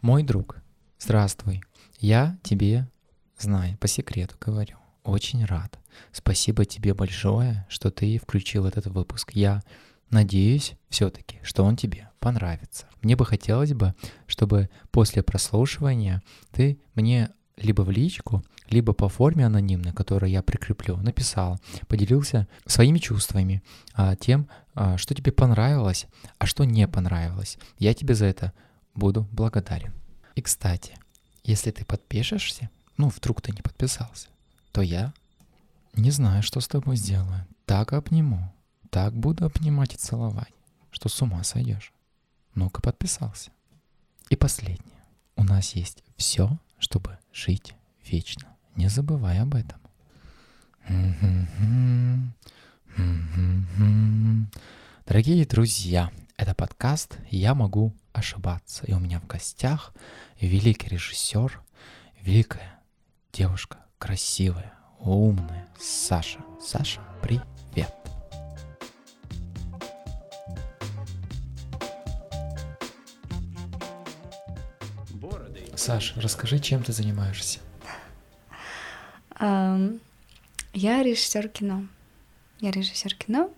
Мой друг, здравствуй. Я тебе, знаю, по секрету говорю, очень рад. Спасибо тебе большое, что ты включил этот выпуск. Я надеюсь все-таки, что он тебе понравится. Мне бы хотелось бы, чтобы после прослушивания ты мне либо в личку, либо по форме анонимной, которую я прикреплю, написал, поделился своими чувствами, а, тем, а, что тебе понравилось, а что не понравилось. Я тебе за это буду благодарен. И, кстати, если ты подпишешься, ну, вдруг ты не подписался, то я не знаю, что с тобой сделаю. Так обниму, так буду обнимать и целовать, что с ума сойдешь. Ну-ка подписался. И последнее. У нас есть все, чтобы жить вечно. Не забывай об этом. Дорогие друзья, это подкаст «Я могу ошибаться». И у меня в гостях великий режиссер, великая девушка, красивая, умная Саша. Саша, привет. Саша, расскажи, чем ты занимаешься? Я режиссер кино. Я режиссер кино.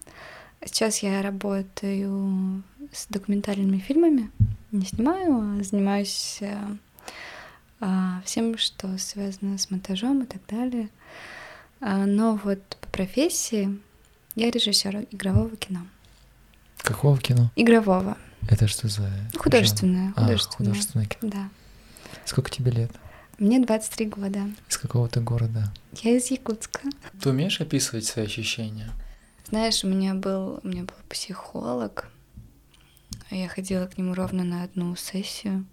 Сейчас я работаю с документальными фильмами. Не снимаю, а занимаюсь э, а, всем, что связано с монтажом и так далее. А, но вот по профессии я режиссер игрового кино. Какого кино? Игрового. Это что за... Художественное. А, художественное кино. Да. Сколько тебе лет? Мне 23 года. Из какого то города? Я из Якутска. Ты умеешь описывать свои ощущения? Знаешь, у меня был, у меня был психолог. Я ходила к нему ровно на одну сессию.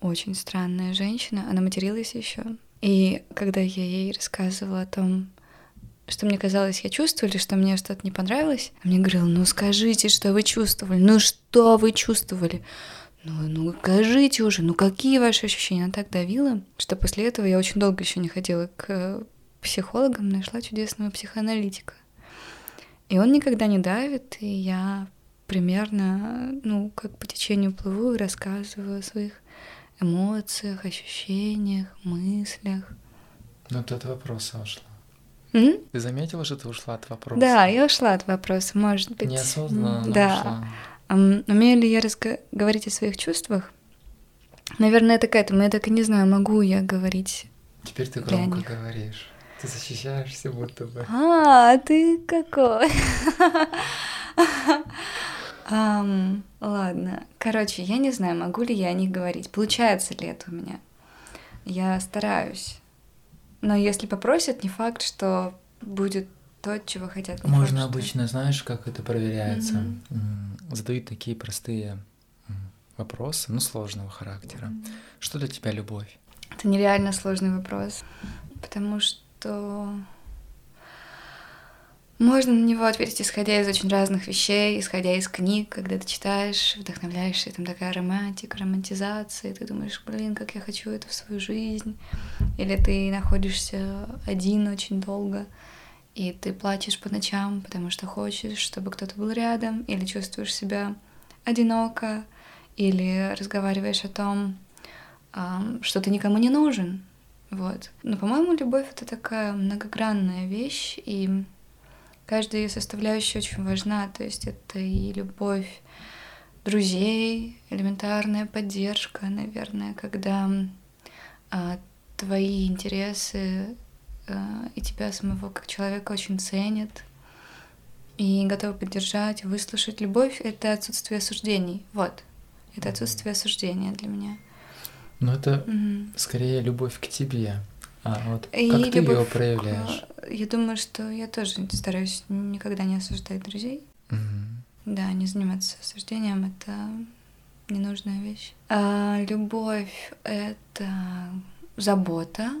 Очень странная женщина. Она материлась еще. И когда я ей рассказывала о том, что мне казалось, я чувствовала, что мне что-то не понравилось, мне говорила, ну скажите, что вы чувствовали, ну что вы чувствовали? ну, ну скажите уже, ну какие ваши ощущения? Она так давила, что после этого я очень долго еще не ходила к психологам, нашла чудесного психоаналитика. И он никогда не давит, и я примерно, ну, как по течению плыву и рассказываю о своих эмоциях, ощущениях, мыслях. Ну, ты от вопроса ушла. М? Ты заметила, что ты ушла от вопроса? Да, я ушла от вопроса, может быть. Неосознанно да. ушла. Умею ли я разго- говорить о своих чувствах? Наверное, это к этому. Я так и не знаю, могу я говорить. Теперь ты громко говоришь. Ты защищаешься будто бы. А, ты какой? um, ладно. Короче, я не знаю, могу ли я о них говорить. Получается ли это у меня? Я стараюсь. Но если попросят, не факт, что будет то, чего хотят. Можно обычно, знаешь, как это проверяется? Mm-hmm. Задают такие простые вопросы, ну, сложного характера. Mm-hmm. Что для тебя любовь? Это нереально сложный вопрос, потому что можно на него ответить, исходя из очень разных вещей, исходя из книг, когда ты читаешь, вдохновляешься, там такая романтика, романтизация, и ты думаешь, блин, как я хочу это в свою жизнь. Или ты находишься один очень долго, и ты плачешь по ночам, потому что хочешь, чтобы кто-то был рядом, или чувствуешь себя одиноко, или разговариваешь о том, что ты никому не нужен. Вот. Но, по-моему, любовь — это такая многогранная вещь, и каждая ее составляющая очень важна. То есть это и любовь друзей, элементарная поддержка, наверное, когда а, твои интересы Э, и тебя самого как человека очень ценят и готовы поддержать, выслушать. Любовь — это отсутствие осуждений. Вот. Это отсутствие осуждения для меня. Ну, это угу. скорее любовь к тебе. А вот и как ты ее проявляешь? К... Я думаю, что я тоже стараюсь никогда не осуждать друзей. Угу. Да, не заниматься осуждением — это ненужная вещь. А любовь — это забота,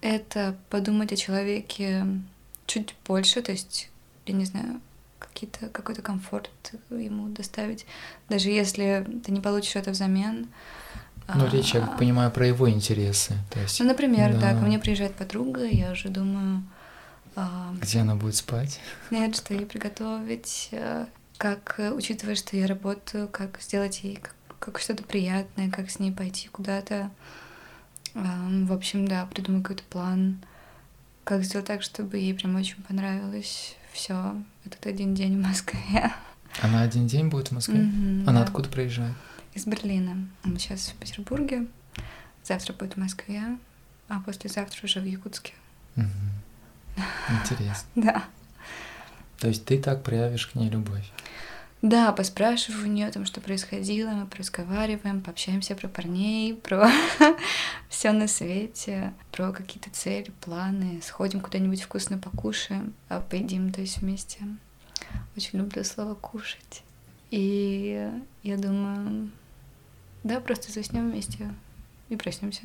это подумать о человеке чуть больше, то есть, я не знаю, какие-то, какой-то комфорт ему доставить, даже если ты не получишь это взамен. Ну, речь, я а, понимаю, про его интересы. То есть, ну, например, да. да, ко мне приезжает подруга, я уже думаю... А, Где она будет спать? Нет, что ей приготовить, э, как, учитывая, что я работаю, как сделать ей как что-то приятное, как с ней пойти куда-то. В общем, да, придумай какой-то план, как сделать так, чтобы ей прям очень понравилось все этот один день в Москве. Она один день будет в Москве? Мгм, Она да. откуда приезжает? Из Берлина. Он сейчас в Петербурге, завтра будет в Москве, а послезавтра уже в Якутске. Интересно. Да. То есть ты так проявишь к ней любовь? Да, поспрашиваю у нее о том, что происходило, мы разговариваем, пообщаемся про парней, про все на свете, про какие-то цели, планы, сходим куда-нибудь вкусно покушаем, а поедим, то есть вместе. Очень люблю слово кушать. И я думаю, да, просто заснем вместе и проснемся.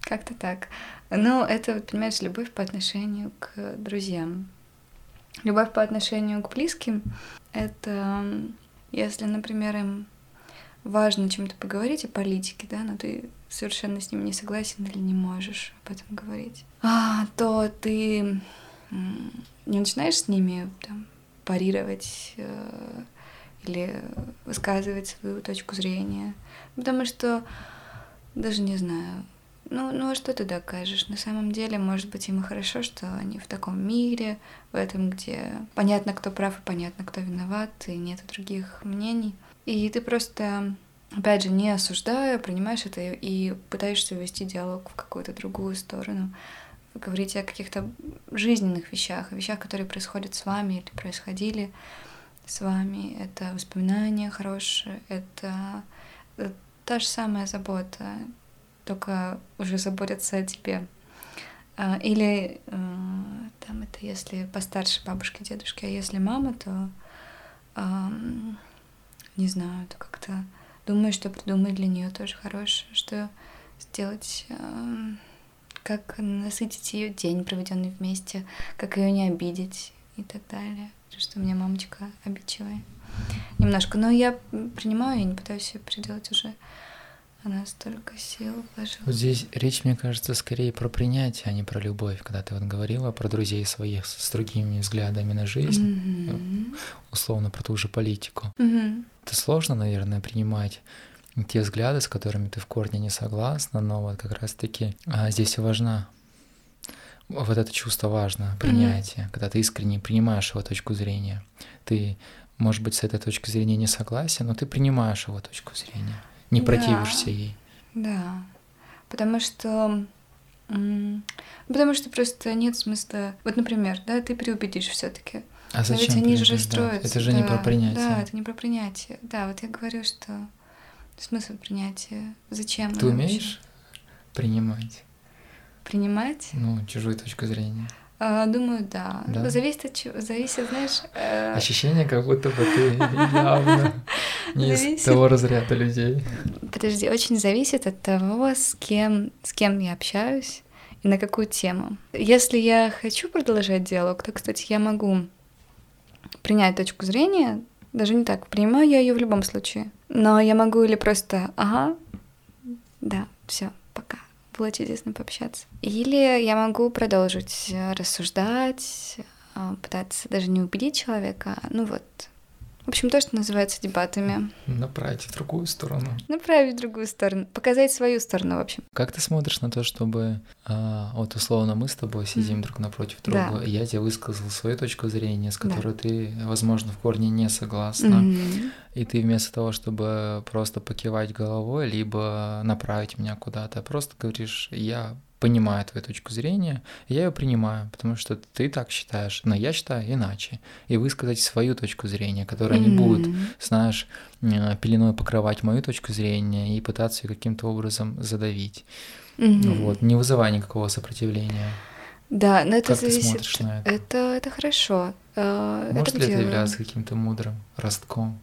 Как-то так. Ну, это, понимаешь, любовь по отношению к друзьям. Любовь по отношению к близким — это если, например, им важно чем-то поговорить о политике, да, но ты совершенно с ним не согласен или не можешь об этом говорить, а, то ты не начинаешь с ними там, парировать э, или высказывать свою точку зрения, потому что даже не знаю, ну, ну а что ты докажешь? На самом деле, может быть, им и хорошо, что они в таком мире, в этом, где понятно, кто прав и понятно, кто виноват, и нет других мнений. И ты просто, опять же, не осуждая, принимаешь это и пытаешься вести диалог в какую-то другую сторону. Говорите о каких-то жизненных вещах, о вещах, которые происходят с вами или происходили с вами. Это воспоминания хорошие, это э, та же самая забота, только уже заботятся о тебе. А, Или э, там это если постарше бабушки, дедушки, а если мама, то не знаю, то как-то думаю, что придумать для нее тоже хорошее, что сделать, как насытить ее день, проведенный вместе, как ее не обидеть и так далее. Что у меня мамочка обидчивая немножко. Но я принимаю, я не пытаюсь ее переделать уже. Она столько сил вложила. Вот здесь речь, мне кажется, скорее про принятие, а не про любовь. Когда ты вот говорила про друзей своих с другими взглядами на жизнь, Мгм. условно про ту же политику. Мгм. Это сложно, наверное, принимать те взгляды, с которыми ты в корне не согласна, но вот как раз-таки а, здесь и важна вот это чувство важно, принятие, когда ты искренне принимаешь его точку зрения. Ты, может быть, с этой точки зрения не согласен, но ты принимаешь его точку зрения, не Да. противишься ей. Да, потому что потому что просто нет смысла. Вот, например, да, ты переубедишь все-таки. А Но ведь зачем они же расстроятся. Это же не да, про принятие. Да, это не про принятие. Да, вот я говорю, что смысл принятия. Зачем? Ты оно вообще? умеешь принимать принимать? ну, чужую точку зрения? А, думаю, да. Да? Зависит от чего. Зависит, знаешь. э, Ощущение, как будто бы ты явно не из Зависит. того разряда людей. Подожди, очень зависит от того, с кем, с кем я общаюсь и на какую тему. Если я хочу продолжать диалог, то, кстати, я могу принять точку зрения, даже не так, принимаю я ее в любом случае. Но я могу или просто, ага, да, все, пока. Было чудесно пообщаться. Или я могу продолжить рассуждать, э, пытаться даже не убедить человека. Ну вот. В общем, то, что называется дебатами. Направить в другую сторону. Направить в другую сторону, показать свою сторону, в общем. Как ты смотришь на то, чтобы а, вот условно мы с тобой сидим Мгм. друг напротив Да. друга, и я тебе высказал свою точку зрения, с Да. которой ты, возможно, в корне не согласна, Мгм. и ты вместо того, чтобы просто покивать головой, либо направить меня куда-то, просто говоришь, я понимаю твою точку зрения, я ее принимаю, потому что ты так считаешь, но я считаю иначе. И высказать свою точку зрения, которая не будет знаешь, пеленой покрывать мою точку зрения и пытаться ее каким-то образом задавить. Ну Вот, не вызывая никакого сопротивления. Да, но это Как ты зависит. смотришь на это? Это, это хорошо. Э, Может это ли это являться каким-то мудрым ростком?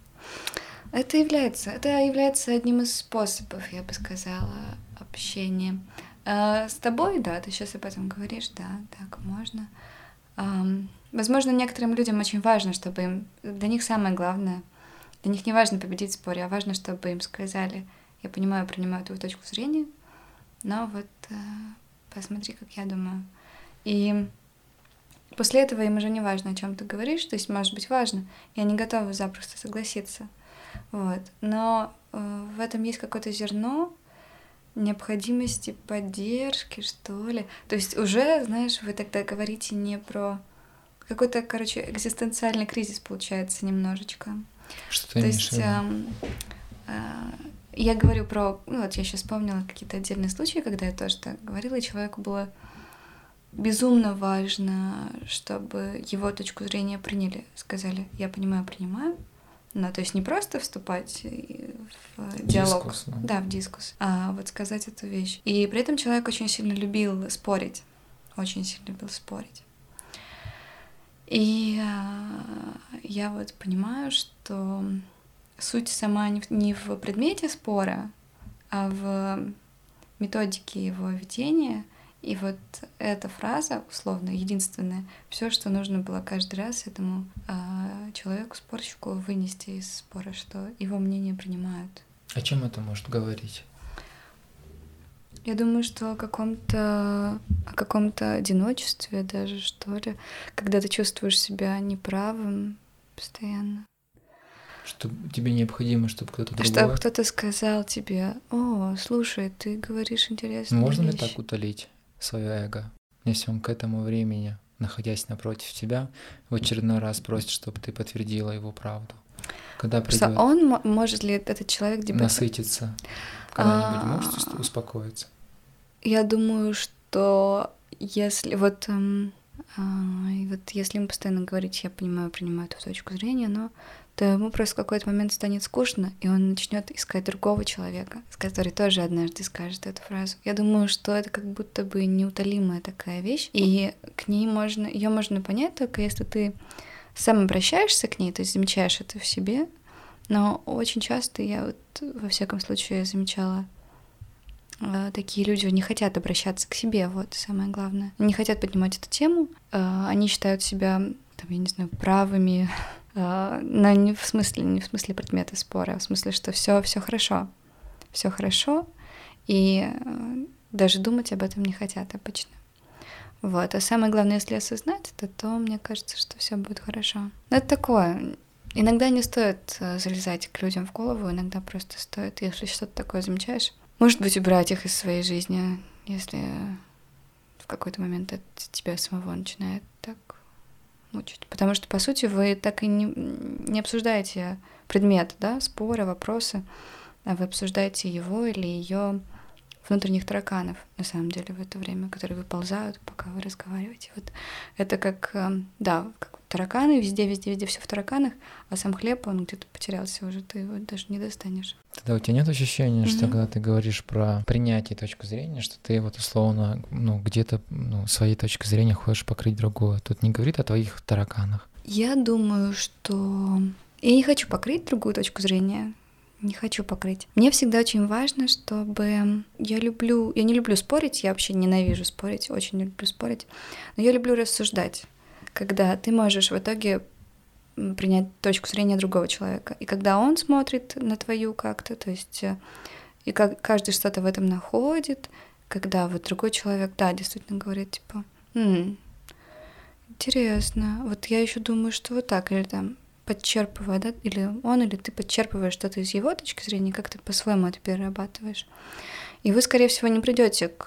Это является, это является одним из способов, я бы сказала, общения. Э, С тобой, да, ты сейчас об этом говоришь, да, так можно. Ам, Возможно, некоторым людям очень важно, чтобы им, для них самое главное, для них не важно победить в споре, а важно, чтобы им сказали, я понимаю, принимаю твою точку зрения, но вот э, посмотри, как я думаю. И После этого им уже не важно, о чем ты говоришь, то есть может быть важно, и они готовы запросто согласиться. Вот. Но э, в этом есть какое-то зерно необходимости поддержки, что ли. То есть уже, знаешь, вы тогда говорите не про какой-то, короче, экзистенциальный кризис получается немножечко. Что ты То есть эм, э, я говорю про, ну вот я сейчас вспомнила какие-то отдельные случаи, когда я тоже так говорила, и человеку было безумно важно, чтобы его точку зрения приняли, сказали, я понимаю, принимаю. Ну, то есть не просто вступать в диалог, Дискус, да. да, в дискус, а вот сказать эту вещь. И при этом человек очень сильно любил спорить, очень сильно любил спорить. И э, я вот понимаю, что суть сама не в предмете спора, а в методике его ведения. И вот эта фраза, условно, единственная, все, что нужно было каждый раз этому э, человеку, спорщику, вынести из спора, что его мнение принимают. О чем это может говорить? Я думаю, что о каком-то о каком-то одиночестве даже, что ли, когда ты чувствуешь себя неправым постоянно. Что тебе необходимо, чтобы кто-то другой... Чтобы кто-то сказал тебе, о, слушай, ты говоришь интересную Можно ли вещь». так утолить свое эго, если он к этому времени, находясь напротив тебя, в очередной раз просит, чтобы ты подтвердила его правду? Когда придет он, мо- может ли этот человек дебат- насытиться, когда-нибудь А. можешь ус- успокоиться? Я думаю, что если вот, эм, а, и вот если ему постоянно говорить, я понимаю, принимаю эту точку зрения, но то ему просто в какой-то момент станет скучно, и он начнет искать другого человека, с который тоже однажды скажет эту фразу. Я думаю, что это как будто бы неутолимая такая вещь, и к ней можно, ее можно понять только если ты сам обращаешься к ней, то есть замечаешь это в себе, но очень часто я вот во всяком случае замечала э, такие люди не хотят обращаться к себе, вот самое главное. Не хотят поднимать эту тему, э, они считают себя, там, я не знаю, правыми, но не в смысле, не в смысле предмета спора, а в смысле, что все, все хорошо, все хорошо, и э, даже думать об этом не хотят обычно. Вот. А самое главное, если осознать это, то мне кажется, что все будет хорошо. Но это такое. Иногда не стоит э, залезать к людям в голову, иногда просто стоит, если что-то такое замечаешь, может быть, убрать их из своей жизни, если в какой-то момент это тебя самого начинает мучить. Потому что, по сути, вы так и не, не обсуждаете предмет, да, спора, вопросы, а вы обсуждаете его или ее внутренних тараканов, на самом деле, в это время, которые выползают, пока вы разговариваете. Вот это как, э, да, как тараканы, везде, везде, везде все в тараканах, а сам хлеб, он где-то потерялся уже, ты его даже не достанешь. Тогда у тебя нет ощущения, что Мгм. когда ты говоришь про принятие точки зрения, что ты вот условно, ну, где-то ну, своей точки зрения хочешь покрыть другую. Тут не говорит о твоих тараканах. Я думаю, что я не хочу покрыть другую точку зрения. Не хочу покрыть. Мне всегда очень важно, чтобы я люблю, я не люблю спорить, я вообще ненавижу спорить, очень не люблю спорить, но я люблю рассуждать, когда ты можешь в итоге принять точку зрения другого человека. И когда он смотрит на твою как-то, то есть э, и как каждый что-то в этом находит, когда вот другой человек, да, действительно говорит, типа, «М, Интересно. Вот я еще думаю, что вот так, или там подчерпывая, да, или он, или ты подчерпываешь что-то из его точки зрения, как ты по-своему это перерабатываешь. И вы, скорее всего, не придете к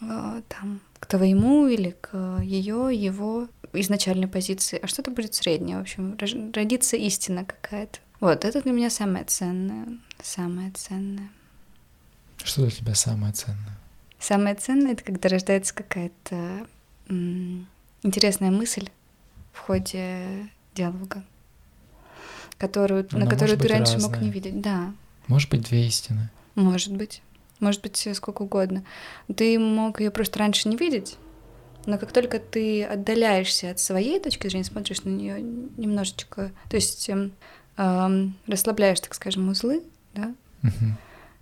э, там к твоему или к ее, его изначальной позиции, а что-то будет среднее, в общем, родится истина какая-то. Вот, это для меня самое ценное, самое ценное. Что для тебя самое ценное? Самое ценное — это когда рождается какая-то интересная мысль в ходе диалога, которую, Она на которую ты раньше мог разная. не видеть. Да, Может быть, две истины. может быть. Может быть, э, сколько угодно. Ты мог ее просто раньше не видеть, но как только ты отдаляешься от своей точки зрения, смотришь на нее немножечко, то есть эм, эм, расслабляешь, так скажем, узлы, да, Мгм.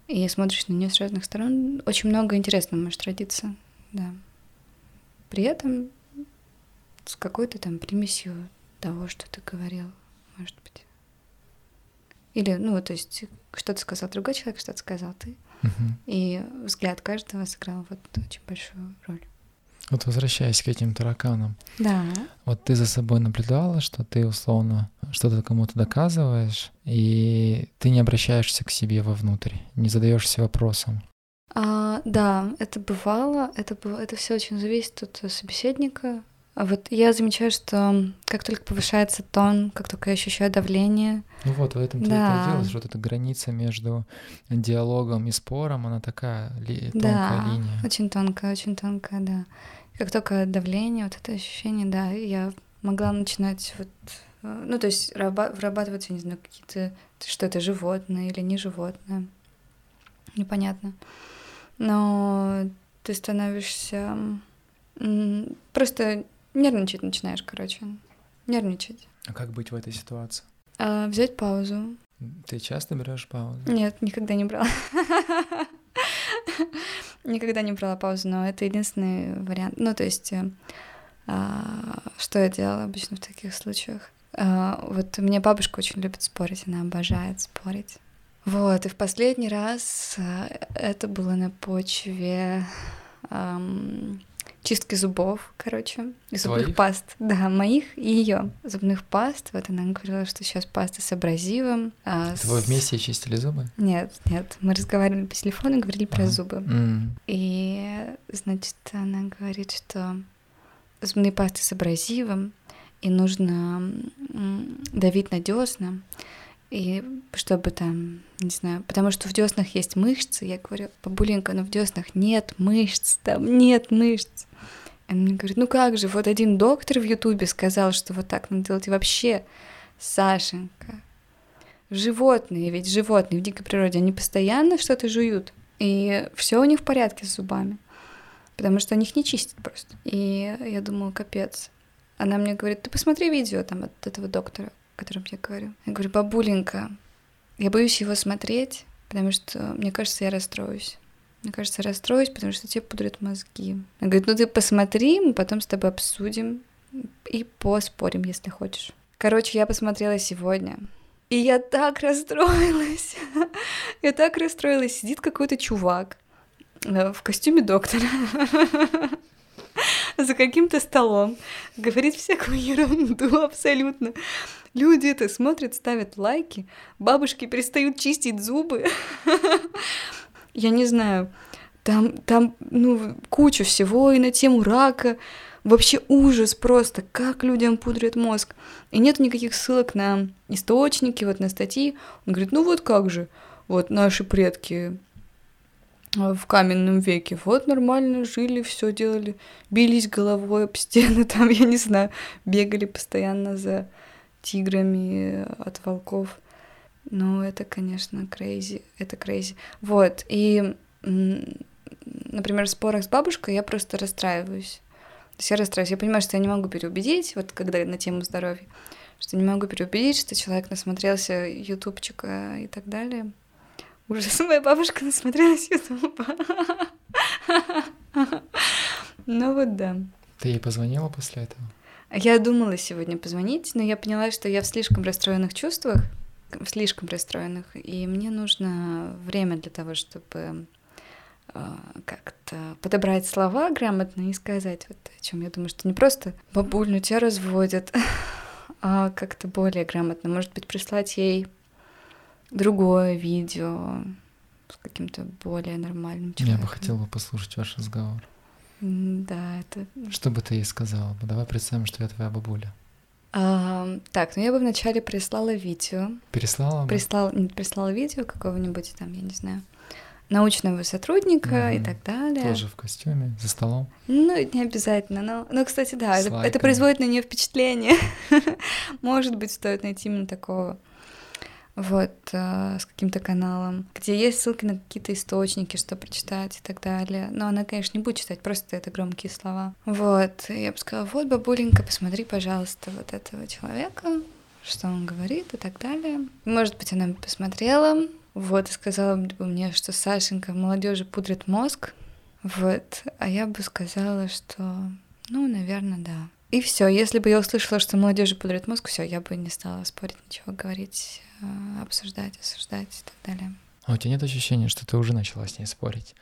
и смотришь на нее с разных сторон, очень много интересного может родиться, да. При этом с какой-то там примесью того, что ты говорил, может быть. Или, ну, то есть, что-то сказал другой человек, что-то сказал ты. Мгм. И взгляд каждого сыграл вот очень большую роль. Вот возвращаясь к этим тараканам. Да. Вот ты за собой наблюдала, что ты условно что-то кому-то доказываешь, и ты не обращаешься к себе вовнутрь, не задаешься вопросом. А, да, это бывало. Это, это все очень зависит от собеседника. А вот я замечаю, что как только повышается тон, как только я ощущаю давление. Ну вот, в этом да. ты дело, что вот эта граница между диалогом и спором, она такая ли, тонкая да, линия. Очень тонкая, очень тонкая, да. Как только давление, вот это ощущение, да, я могла начинать вот, э, ну, то есть вырабатывать, я не знаю, какие-то, что это животное или не животное, непонятно. Но ты становишься просто нервничать начинаешь, короче, нервничать. А как быть в этой ситуации? А, взять паузу. Ты часто берешь паузу? Нет, никогда не брала. Никогда не брала паузу, но это единственный вариант. Ну, то есть, э, а, что я делала обычно в таких случаях? А, вот мне бабушка очень любит спорить, она обожает спорить. Вот, и в последний раз э, это было на почве эм, чистки зубов, короче, и зубных Твоих? паст. Да, моих и ее зубных паст. Вот она говорила, что сейчас паста с абразивом. А с... Вы вместе чистили зубы? Нет, нет, мы разговаривали по телефону и говорили про а. зубы. Mm. И, значит, она говорит, что зубные пасты с абразивом, и нужно давить на десна. И чтобы там, не знаю, потому что в деснах есть мышцы, я говорю, бабуленька, но в деснах нет мышц, там нет мышц. Она мне говорит, ну как же, вот один доктор в Ютубе сказал, что вот так надо делать. И вообще, Сашенька, животные, ведь животные в дикой природе, они постоянно что-то жуют. И все у них в порядке с зубами. Потому что они их не чистят просто. И я думала, капец. Она мне говорит, ты посмотри видео там от этого доктора, о котором я говорю. Я говорю, бабуленька, я боюсь его смотреть, потому что, мне кажется, я расстроюсь. Мне кажется, расстроюсь, потому что тебе пудрят мозги. Она говорит, ну ты посмотри, мы потом с тобой обсудим и поспорим, если хочешь. Короче, я посмотрела сегодня. И я так расстроилась. я так расстроилась. Сидит какой-то чувак э, в костюме доктора за каким-то столом, говорит всякую ерунду абсолютно. Люди это смотрят, ставят лайки, бабушки перестают чистить зубы я не знаю, там, там, ну, куча всего и на тему рака. Вообще ужас просто, как людям пудрят мозг. И нет никаких ссылок на источники, вот на статьи. Он говорит, ну вот как же, вот наши предки в каменном веке, вот нормально жили, все делали, бились головой об стены, там, я не знаю, бегали постоянно за тиграми от волков. Ну, это, конечно, crazy, это crazy. Вот, и, например, в спорах с бабушкой я просто расстраиваюсь. То есть я расстраиваюсь. Я понимаю, что я не могу переубедить, вот когда на тему здоровья, что не могу переубедить, что человек насмотрелся ютубчика и так далее. Ужас, моя бабушка насмотрелась ютуба. Ну вот да. Ты ей позвонила после этого? Я думала сегодня позвонить, но я поняла, что я в слишком расстроенных чувствах, слишком расстроенных, и мне нужно время для того, чтобы э, как-то подобрать слова грамотно и сказать вот о чем я думаю, что не просто бабуль, ну тебя разводят, а как-то более грамотно. Может быть, прислать ей другое видео с каким-то более нормальным человеком. Я бы хотела послушать ваш разговор. Да, это... Что бы ты ей сказала? Давай представим, что я твоя бабуля. А, так, ну я бы вначале прислала видео. Переслала? Бы? Прислала, прислала видео какого-нибудь там, я не знаю, научного сотрудника угу. и так далее. Тоже в костюме, за столом. Ну, не обязательно. Но, ну, кстати, да, это, это производит на нее впечатление. Может быть, стоит найти именно такого вот, э, с каким-то каналом, где есть ссылки на какие-то источники, что прочитать и так далее. Но она, конечно, не будет читать, просто это громкие слова. Вот, и я бы сказала, вот, бабуленька, посмотри, пожалуйста, вот этого человека, что он говорит и так далее. Может быть, она посмотрела, вот, и сказала бы мне, что Сашенька молодежи пудрит мозг, вот, а я бы сказала, что, ну, наверное, да. И все, если бы я услышала, что молодежи пудрит мозг, все, я бы не стала спорить, ничего говорить обсуждать, осуждать и так далее. А у тебя нет ощущения, что ты уже начала с ней спорить?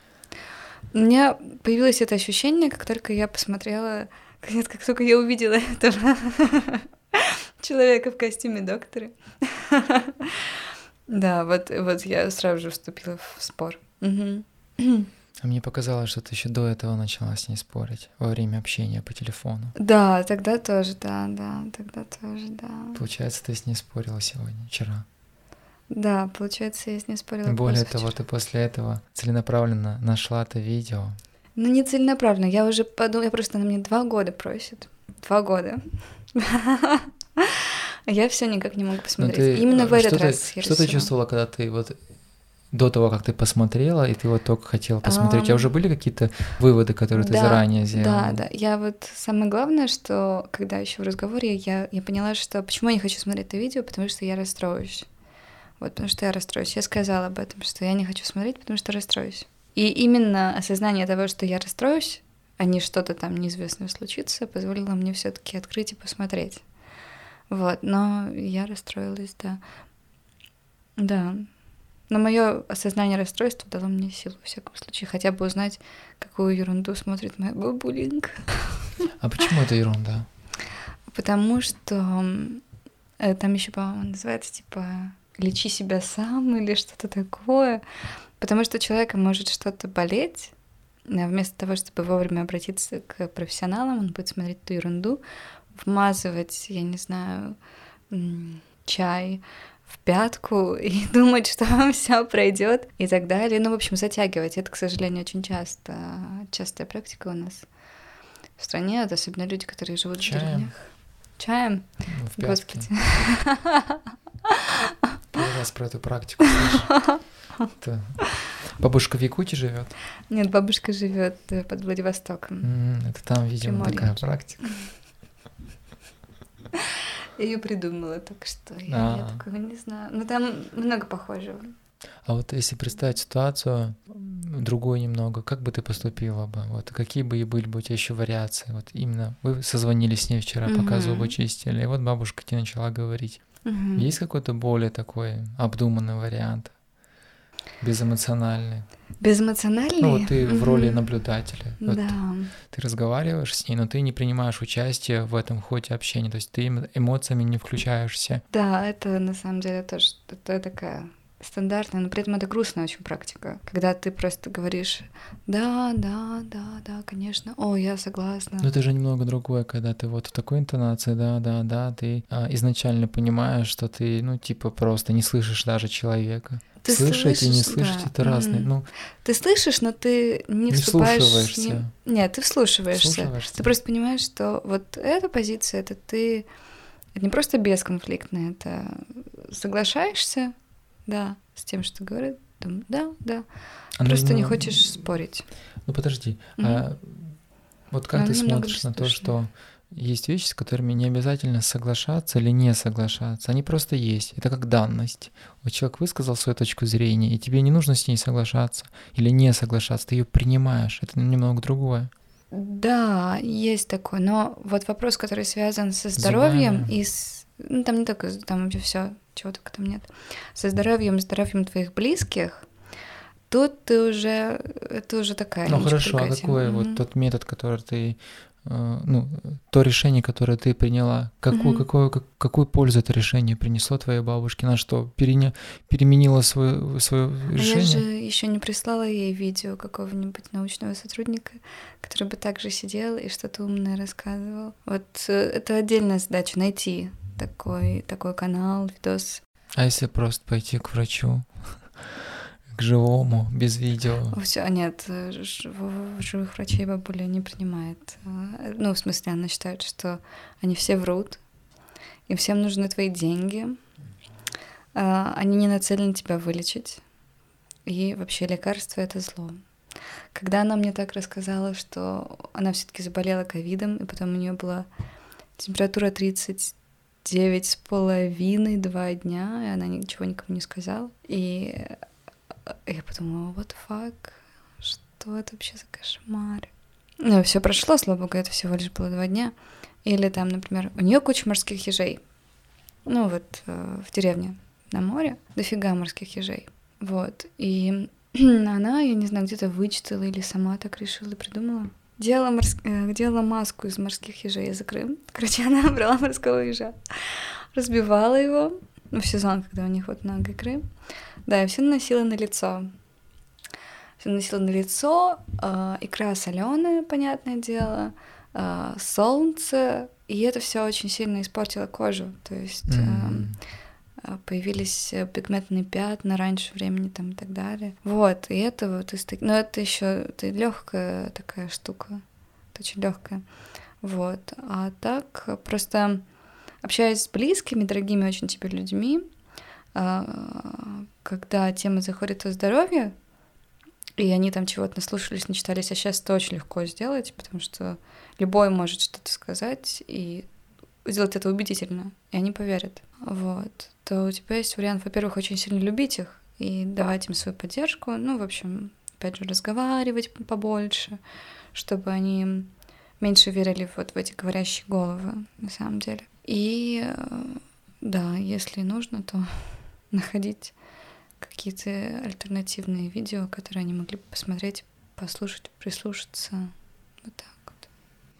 У меня появилось это ощущение, как только я посмотрела, нет, как только я увидела этого человека в костюме доктора. Да, вот, вот я сразу же вступила в спор. А мне показалось, что ты еще до этого начала с ней спорить во время общения по телефону. Да, тогда тоже, да, да, тогда тоже, да. Получается, ты с ней спорила сегодня, вчера. Да, получается, я с ней спорила. Более того, ты после этого целенаправленно нашла это видео. Ну, не целенаправленно. Я уже подумала, я просто на мне два года просит. Два года. Я все никак не могу посмотреть. Ты, Именно в этот раз. Ты, что ты чувствовала, когда ты вот до того, как ты посмотрела, и ты вот только хотела посмотреть, um, у тебя уже были какие-то выводы, которые да, ты заранее сделала? Да, да. Я вот самое главное, что когда еще в разговоре я, я поняла, что почему я не хочу смотреть это видео, потому что я расстроюсь. Вот, потому что я расстроюсь. Я сказала об этом, что я не хочу смотреть, потому что расстроюсь. И именно осознание того, что я расстроюсь, а не что-то там неизвестное случится, позволило мне все-таки открыть и посмотреть. Вот, но я расстроилась, да. Да. Но мое осознание расстройства дало мне силу, в всяком случае, хотя бы узнать, какую ерунду смотрит моя бабулинка. А почему это ерунда? Потому что э, там еще, по-моему, называется типа лечи себя сам или что-то такое. Потому что человека может что-то болеть, а вместо того, чтобы вовремя обратиться к профессионалам, он будет смотреть ту ерунду, вмазывать, я не знаю, чай в пятку и думать, что все пройдет и так далее. Ну, в общем, затягивать. Это, к сожалению, очень часто, частая практика у нас в стране, это особенно люди, которые живут Чаем. в деревнях. Чаем? Ну, в Господи. Первый раз про эту практику. Это... Бабушка в Якутии живет? Нет, бабушка живет э, под Владивостоком. Это там, видимо, Приморье. такая практика. Я ее придумала так что я, а. я такого не знаю. Но там много похожего. А вот если представить ситуацию другую немного, как бы ты поступила бы? Вот какие бы и были бы у тебя еще вариации? Вот именно вы созвонились с ней вчера, угу. пока зубы чистили, и вот бабушка тебе начала говорить. Угу. Есть какой-то более такой обдуманный вариант? Безэмоциональный. Безэмоциональный? Ну, вот ты в роли наблюдателя. Вот да. Ты разговариваешь с ней, но ты не принимаешь участие в этом ходе общения, то есть ты эмоциями не включаешься. Да, это на самом деле тоже это такая стандартная, но при этом это грустная очень практика, когда ты просто говоришь «да, да, да, да, конечно, о, я согласна». Но это же немного другое, когда ты вот в такой интонации «да, да, да», ты а, изначально понимаешь, что ты, ну, типа, просто не слышишь даже человека. Ты слышать слышишь, и не слышать да. это разные. Ну, ты слышишь, но ты не, не вступаешь. Не... Нет, ты вслушиваешься. вслушиваешься. Ты просто понимаешь, что вот эта позиция, это ты это не просто бесконфликтная, это соглашаешься, да, с тем, что говорят, да, да. А Просто ну, не хочешь спорить. Ну подожди, угу. а вот как Но ты смотришь на то, что есть вещи, с которыми не обязательно соглашаться или не соглашаться. Они просто есть. Это как данность. Вот человек высказал свою точку зрения, и тебе не нужно с ней соглашаться или не соглашаться. Ты ее принимаешь. Это немного другое. Да, есть такое. Но вот вопрос, который связан со здоровьем Зубами. и с... Ну, там не только, там вообще все чего только там нет, со здоровьем, здоровьем твоих близких, тут ты уже, это уже такая Ну хорошо, а какой mm-hmm. вот тот метод, который ты, ну, то решение, которое ты приняла, какую, mm-hmm. какую, как, какую пользу это решение принесло твоей бабушке, на что переня, переменила свое, свое решение? А я же еще не прислала ей видео какого-нибудь научного сотрудника, который бы также сидел и что-то умное рассказывал. Вот э, это отдельная задача найти такой, такой канал, видос. А если просто пойти к врачу, к живому, без видео? Все, нет, живых врачей бабуля не принимает. Ну, в смысле, она считает, что они все врут, им всем нужны твои деньги, а, они не нацелены тебя вылечить, и вообще лекарство — это зло. Когда она мне так рассказала, что она все-таки заболела ковидом, и потом у нее была температура 30 девять с половиной, два дня, и она ничего никому не сказала. И я подумала, what the fuck, что это вообще за кошмар? Ну, все прошло, слава богу, это всего лишь было два дня. Или там, например, у нее куча морских ежей. Ну, вот э, в деревне на море дофига морских ежей. Вот. И она, я не знаю, где-то вычитала или сама так решила и придумала. Делала, морс... э, делала маску из морских ежей из икры. Короче, она брала морского ежа, разбивала его, ну, в сезон, когда у них вот много икры. Да, и все наносила на лицо. Все наносила на лицо, э, икра соленая, понятное дело, э, солнце, и это все очень сильно испортило кожу. То есть mm. э, появились пигментные пятна раньше времени там и так далее. Вот, и это вот из Но это еще это легкая такая штука. Это очень легкая. Вот. А так просто общаясь с близкими, дорогими очень тебе людьми, когда тема заходит о здоровье, и они там чего-то наслушались, начитались, а сейчас это очень легко сделать, потому что любой может что-то сказать и сделать это убедительно, и они поверят. Вот. То у тебя есть вариант, во-первых, очень сильно любить их и давать им свою поддержку, ну, в общем, опять же, разговаривать побольше, чтобы они меньше верили вот в эти говорящие головы, на самом деле. И э, да, если нужно, то находить какие-то альтернативные видео, которые они могли бы посмотреть, послушать, прислушаться. Вот так вот.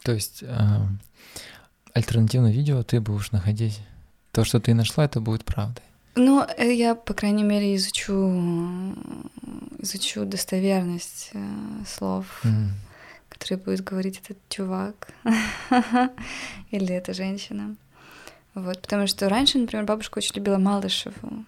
То есть э, альтернативное видео ты будешь находить. То, что ты нашла, это будет правдой. Ну, э, я, по крайней мере, изучу, изучу достоверность э, слов, mm. которые будет говорить этот чувак или эта женщина. Вот, потому что раньше, например, бабушка очень любила Малышеву.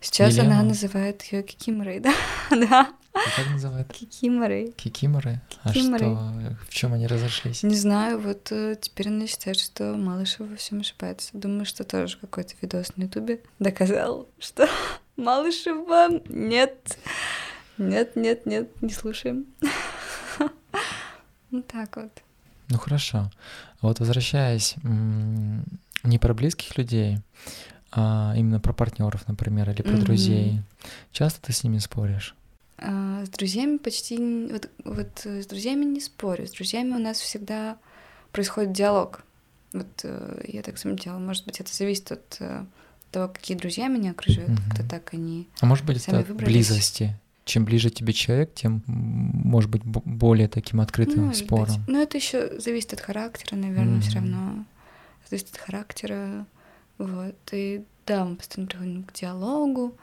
Сейчас Елена. она называет ее Кикиморой, да? да. Как называют? Кикиморой. Кикиморы? Кикиморы. А что, в чем они разошлись? Не знаю, вот э, теперь она считает, что Малышева во всем ошибается. Думаю, что тоже какой-то видос на Ютубе доказал, что Малышева нет. Нет, нет, нет, не слушаем. Вот так вот. Ну хорошо. Вот возвращаясь не про близких людей, а именно про партнеров, например, или про mm-hmm. друзей. Часто ты с ними споришь? А, с друзьями почти вот, вот с друзьями не спорю. С друзьями у нас всегда происходит диалог. Вот э, я так заметила, может быть, это зависит от э, того, какие друзья меня окружают, mm-hmm. как-то так они. А может быть, это от близости. Чем ближе тебе человек, тем может быть более таким открытым может спором. Быть. Но это еще зависит от характера, наверное, mm-hmm. все равно зависит от характера. Вот. И да, мы постоянно приходим к диалогу,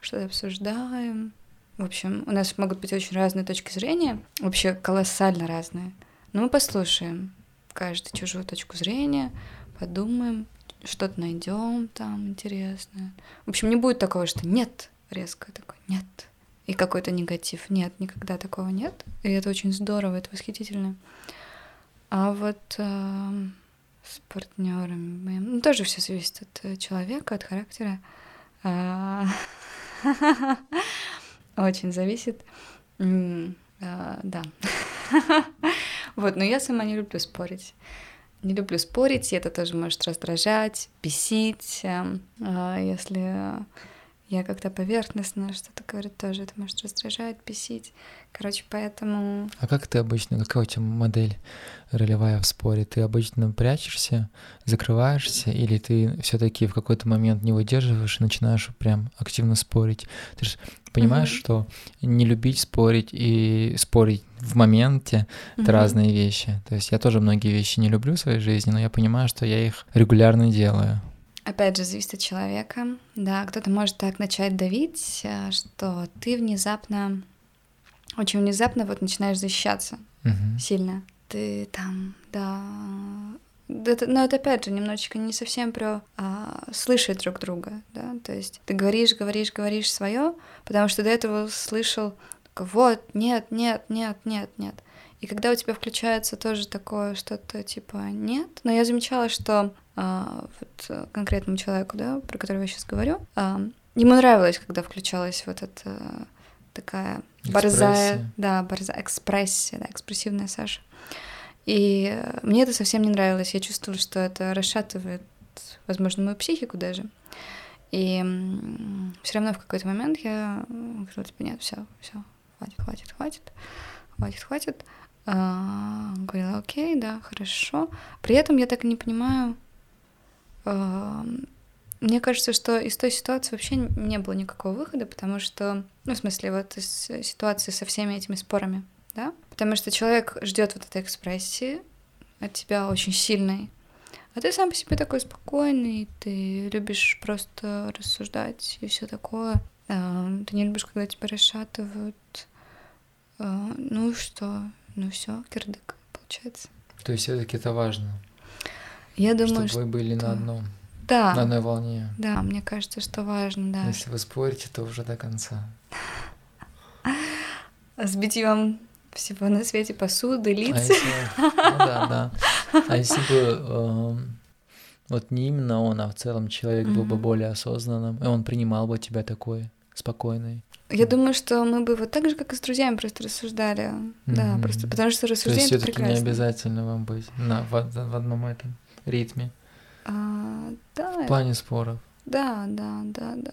что-то обсуждаем. В общем, у нас могут быть очень разные точки зрения, вообще колоссально разные. Но мы послушаем каждую чужую точку зрения, подумаем, что-то найдем там интересное. В общем, не будет такого, что нет, резко такой нет. И какой-то негатив. Нет, никогда такого нет. И это очень здорово, это восхитительно. А вот с партнерами. Ну, тоже все зависит от э, человека, от характера. А, очень зависит. А, да. Вот, но я сама не люблю спорить. Не люблю спорить, и это тоже может раздражать, бесить. Эм, а если я как-то поверхностно что-то говорю, тоже это может раздражать, бесить. Короче, поэтому... А как ты обычно, какая у тебя модель ролевая в споре? Ты обычно прячешься, закрываешься, или ты все таки в какой-то момент не выдерживаешь и начинаешь прям активно спорить? Ты же понимаешь, mm-hmm. что не любить спорить и спорить в моменте — это mm-hmm. разные вещи. То есть я тоже многие вещи не люблю в своей жизни, но я понимаю, что я их регулярно делаю. Опять же, зависит от человека. Да, кто-то может так начать давить, э, что ты внезапно, очень внезапно вот начинаешь защищаться uh-huh. сильно. Ты там, да, это, но это опять же немножечко не совсем про а, слышать друг друга, да, то есть ты говоришь, говоришь, говоришь свое, потому что до этого слышал вот, нет, нет, нет, нет, нет. И когда у тебя включается тоже такое что-то типа нет, но я замечала, что вот э, конкретному человеку, да, про которого я сейчас говорю, а, ему нравилось, когда включалась вот эта такая борзая, да, борзая экспрессия, да, экспрессивная Саша. И э, мне это совсем не нравилось. Я чувствовала, что это расшатывает, возможно, мою психику даже. И все равно в какой-то момент я говорила, типа, нет, все, все, хватит, хватит, хватит, хватит, хватит. А, говорила, окей, да, хорошо. При этом я так и не понимаю, Мне кажется, что из той ситуации вообще не было никакого выхода, потому что, ну, в смысле, вот из ситуации со всеми этими спорами, да, потому что человек ждет вот этой экспрессии от тебя очень сильной, а ты сам по себе такой спокойный, ты любишь просто рассуждать и все такое. Ты не любишь, когда тебя расшатывают. А, ну что, ну все, кирдык, получается. То есть все-таки это важно. Я думаю, чтобы вы были на одном. Да. На одной волне. Да, мне кажется, что важно, да. Если вы спорите, то уже до конца. С битьем всего на свете посуды, лица. А если... ну, да, да. А если бы э, вот не именно он, а в целом человек был бы более осознанным, и он принимал бы тебя такой спокойный. Я думаю, что мы бы вот так же, как и с друзьями, просто рассуждали. Mm-hmm. Да, просто потому что рассуждение То есть все-таки не обязательно вам быть на, в, в одном этом ритме. А, да. В плане споров. Да, да, да, да.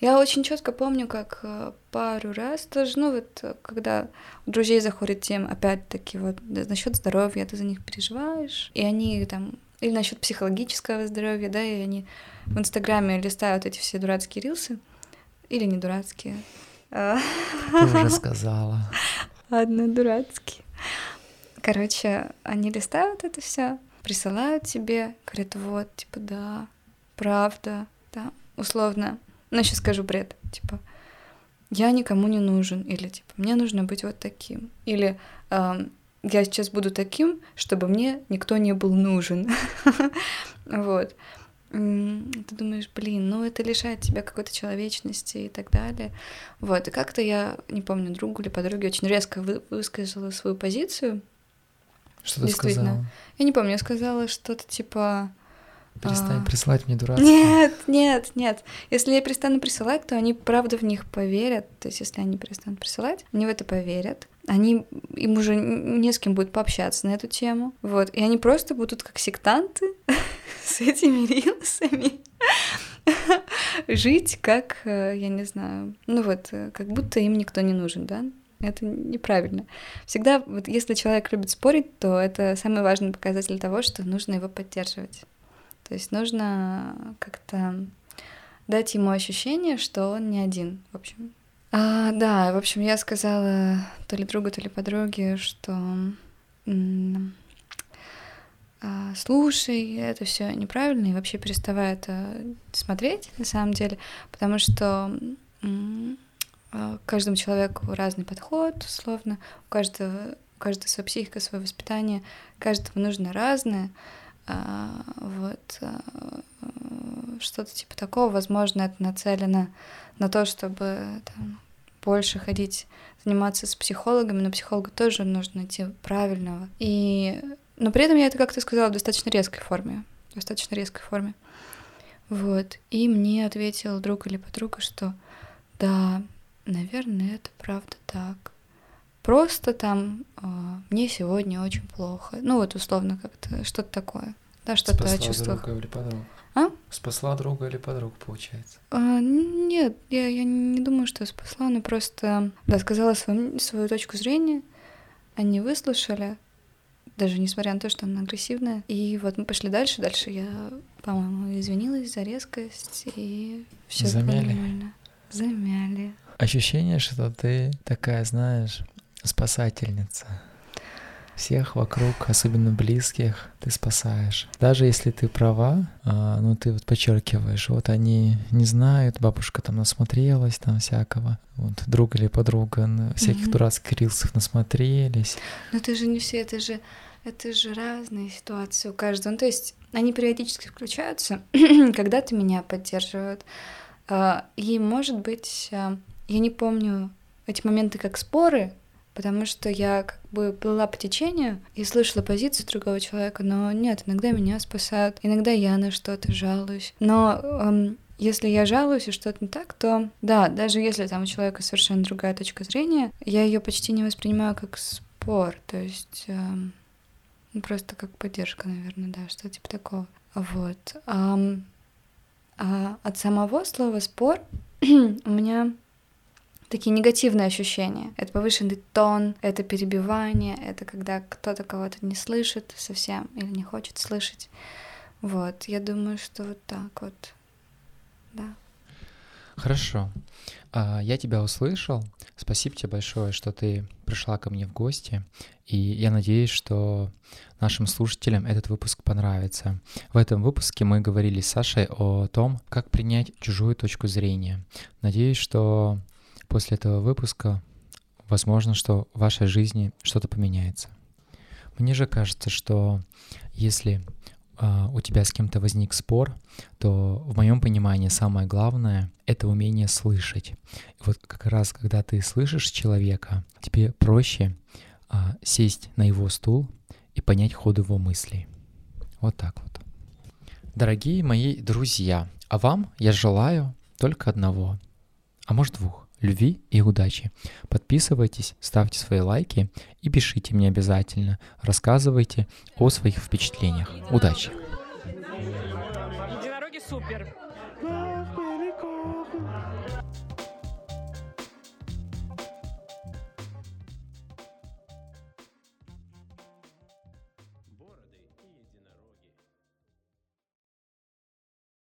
Я очень четко помню, как э, пару раз тоже, ну вот, э, когда у друзей заходит тема, опять-таки, вот, насчет здоровья, ты за них переживаешь, и они там, или насчет психологического здоровья, да, и они в Инстаграме листают эти все дурацкие рилсы, или не дурацкие. А. Ты уже сказала. Ладно, дурацкие. Короче, они листают это все, присылают тебе, говорят, вот, типа, да, правда, да, условно. Ну, сейчас скажу бред, типа, я никому не нужен, или, типа, мне нужно быть вот таким, или э, я сейчас буду таким, чтобы мне никто не был нужен. Вот. Ты думаешь, блин, ну это лишает тебя какой-то человечности и так далее. Вот, и как-то я, не помню, другу или подруге очень резко высказала свою позицию, что ты сказала? Я не помню, я сказала что-то типа... Перестань а... присылать мне дурацкие. Нет, нет, нет. Если я перестану присылать, то они правда в них поверят. То есть, если они перестанут присылать, они в это поверят. Они, им уже не с кем будет пообщаться на эту тему. Вот. И они просто будут как сектанты с этими рилсами жить как, э, я не знаю, ну вот, э, как будто им никто не нужен, да? Это неправильно. Всегда, вот если человек любит спорить, то это самый важный показатель того, что нужно его поддерживать. То есть нужно как-то дать ему ощущение, что он не один, в общем. А, да, в общем, я сказала то ли другу, то ли подруге, что а, слушай, это все неправильно, и вообще переставай это смотреть на самом деле, потому что а, каждому человеку разный подход, условно, у каждого, у каждого своя психика, свое воспитание, каждому нужно разное. А, вот а, что-то типа такого, возможно, это нацелено на то, чтобы там, больше ходить, заниматься с психологами, но психологу тоже нужно найти правильного. И... Но при этом я это, как ты сказала, в достаточно резкой форме. В достаточно резкой форме. Вот. И мне ответил друг или подруга, что да, Наверное, это правда так. Просто там э, мне сегодня очень плохо. Ну вот условно как-то что-то такое. Да, что-то Спасла о чувствах. друга или подругу? А? Спасла друга или подругу, получается? А, нет, я, я не думаю, что спасла, но просто, да, сказала свою, свою точку зрения, они выслушали, даже несмотря на то, что она агрессивная. И вот мы пошли дальше. Дальше я, по-моему, извинилась за резкость, и все нормально. Замяли ощущение, что ты такая, знаешь, спасательница. Всех вокруг, особенно близких, ты спасаешь. Даже если ты права, а, ну ты вот подчеркиваешь, вот они не знают, бабушка там насмотрелась, там всякого, вот друг или подруга всяких mm-hmm. дурацких рилсов насмотрелись. Но это же не все, это же это же разные ситуации у каждого. Ну, то есть они периодически включаются, когда ты меня поддерживают. А, и, может быть, а, я не помню эти моменты как споры, потому что я как бы была по течению и слышала позицию другого человека, но нет, иногда меня спасают, иногда я на что-то жалуюсь. Но эм, если я жалуюсь и что-то не так, то да, даже если там у человека совершенно другая точка зрения, я ее почти не воспринимаю как спор, то есть эм, ну, просто как поддержка, наверное, да, что типа такого. Вот. Эм, а от самого слова спор у меня такие негативные ощущения. Это повышенный тон, это перебивание, это когда кто-то кого-то не слышит совсем или не хочет слышать. Вот, я думаю, что вот так вот. да. Хорошо. А, Я тебя услышал. Спасибо тебе большое, что ты пришла ко мне в гости. И я надеюсь, что нашим слушателям этот выпуск понравится. В этом выпуске мы говорили с Сашей о том, как принять чужую точку зрения. Надеюсь, что после этого выпуска возможно, что в вашей жизни что-то поменяется. Мне же кажется, что если а, у тебя с кем-то возник спор, то в моем понимании самое главное — это умение слышать. И вот как раз, когда ты слышишь человека, тебе проще а, сесть на его стул и понять ход его мыслей. Вот так вот. Дорогие мои друзья, а вам я желаю только одного, а может двух любви и удачи. Подписывайтесь, ставьте свои лайки и пишите мне обязательно. Рассказывайте о своих впечатлениях. Удачи! Единороги супер.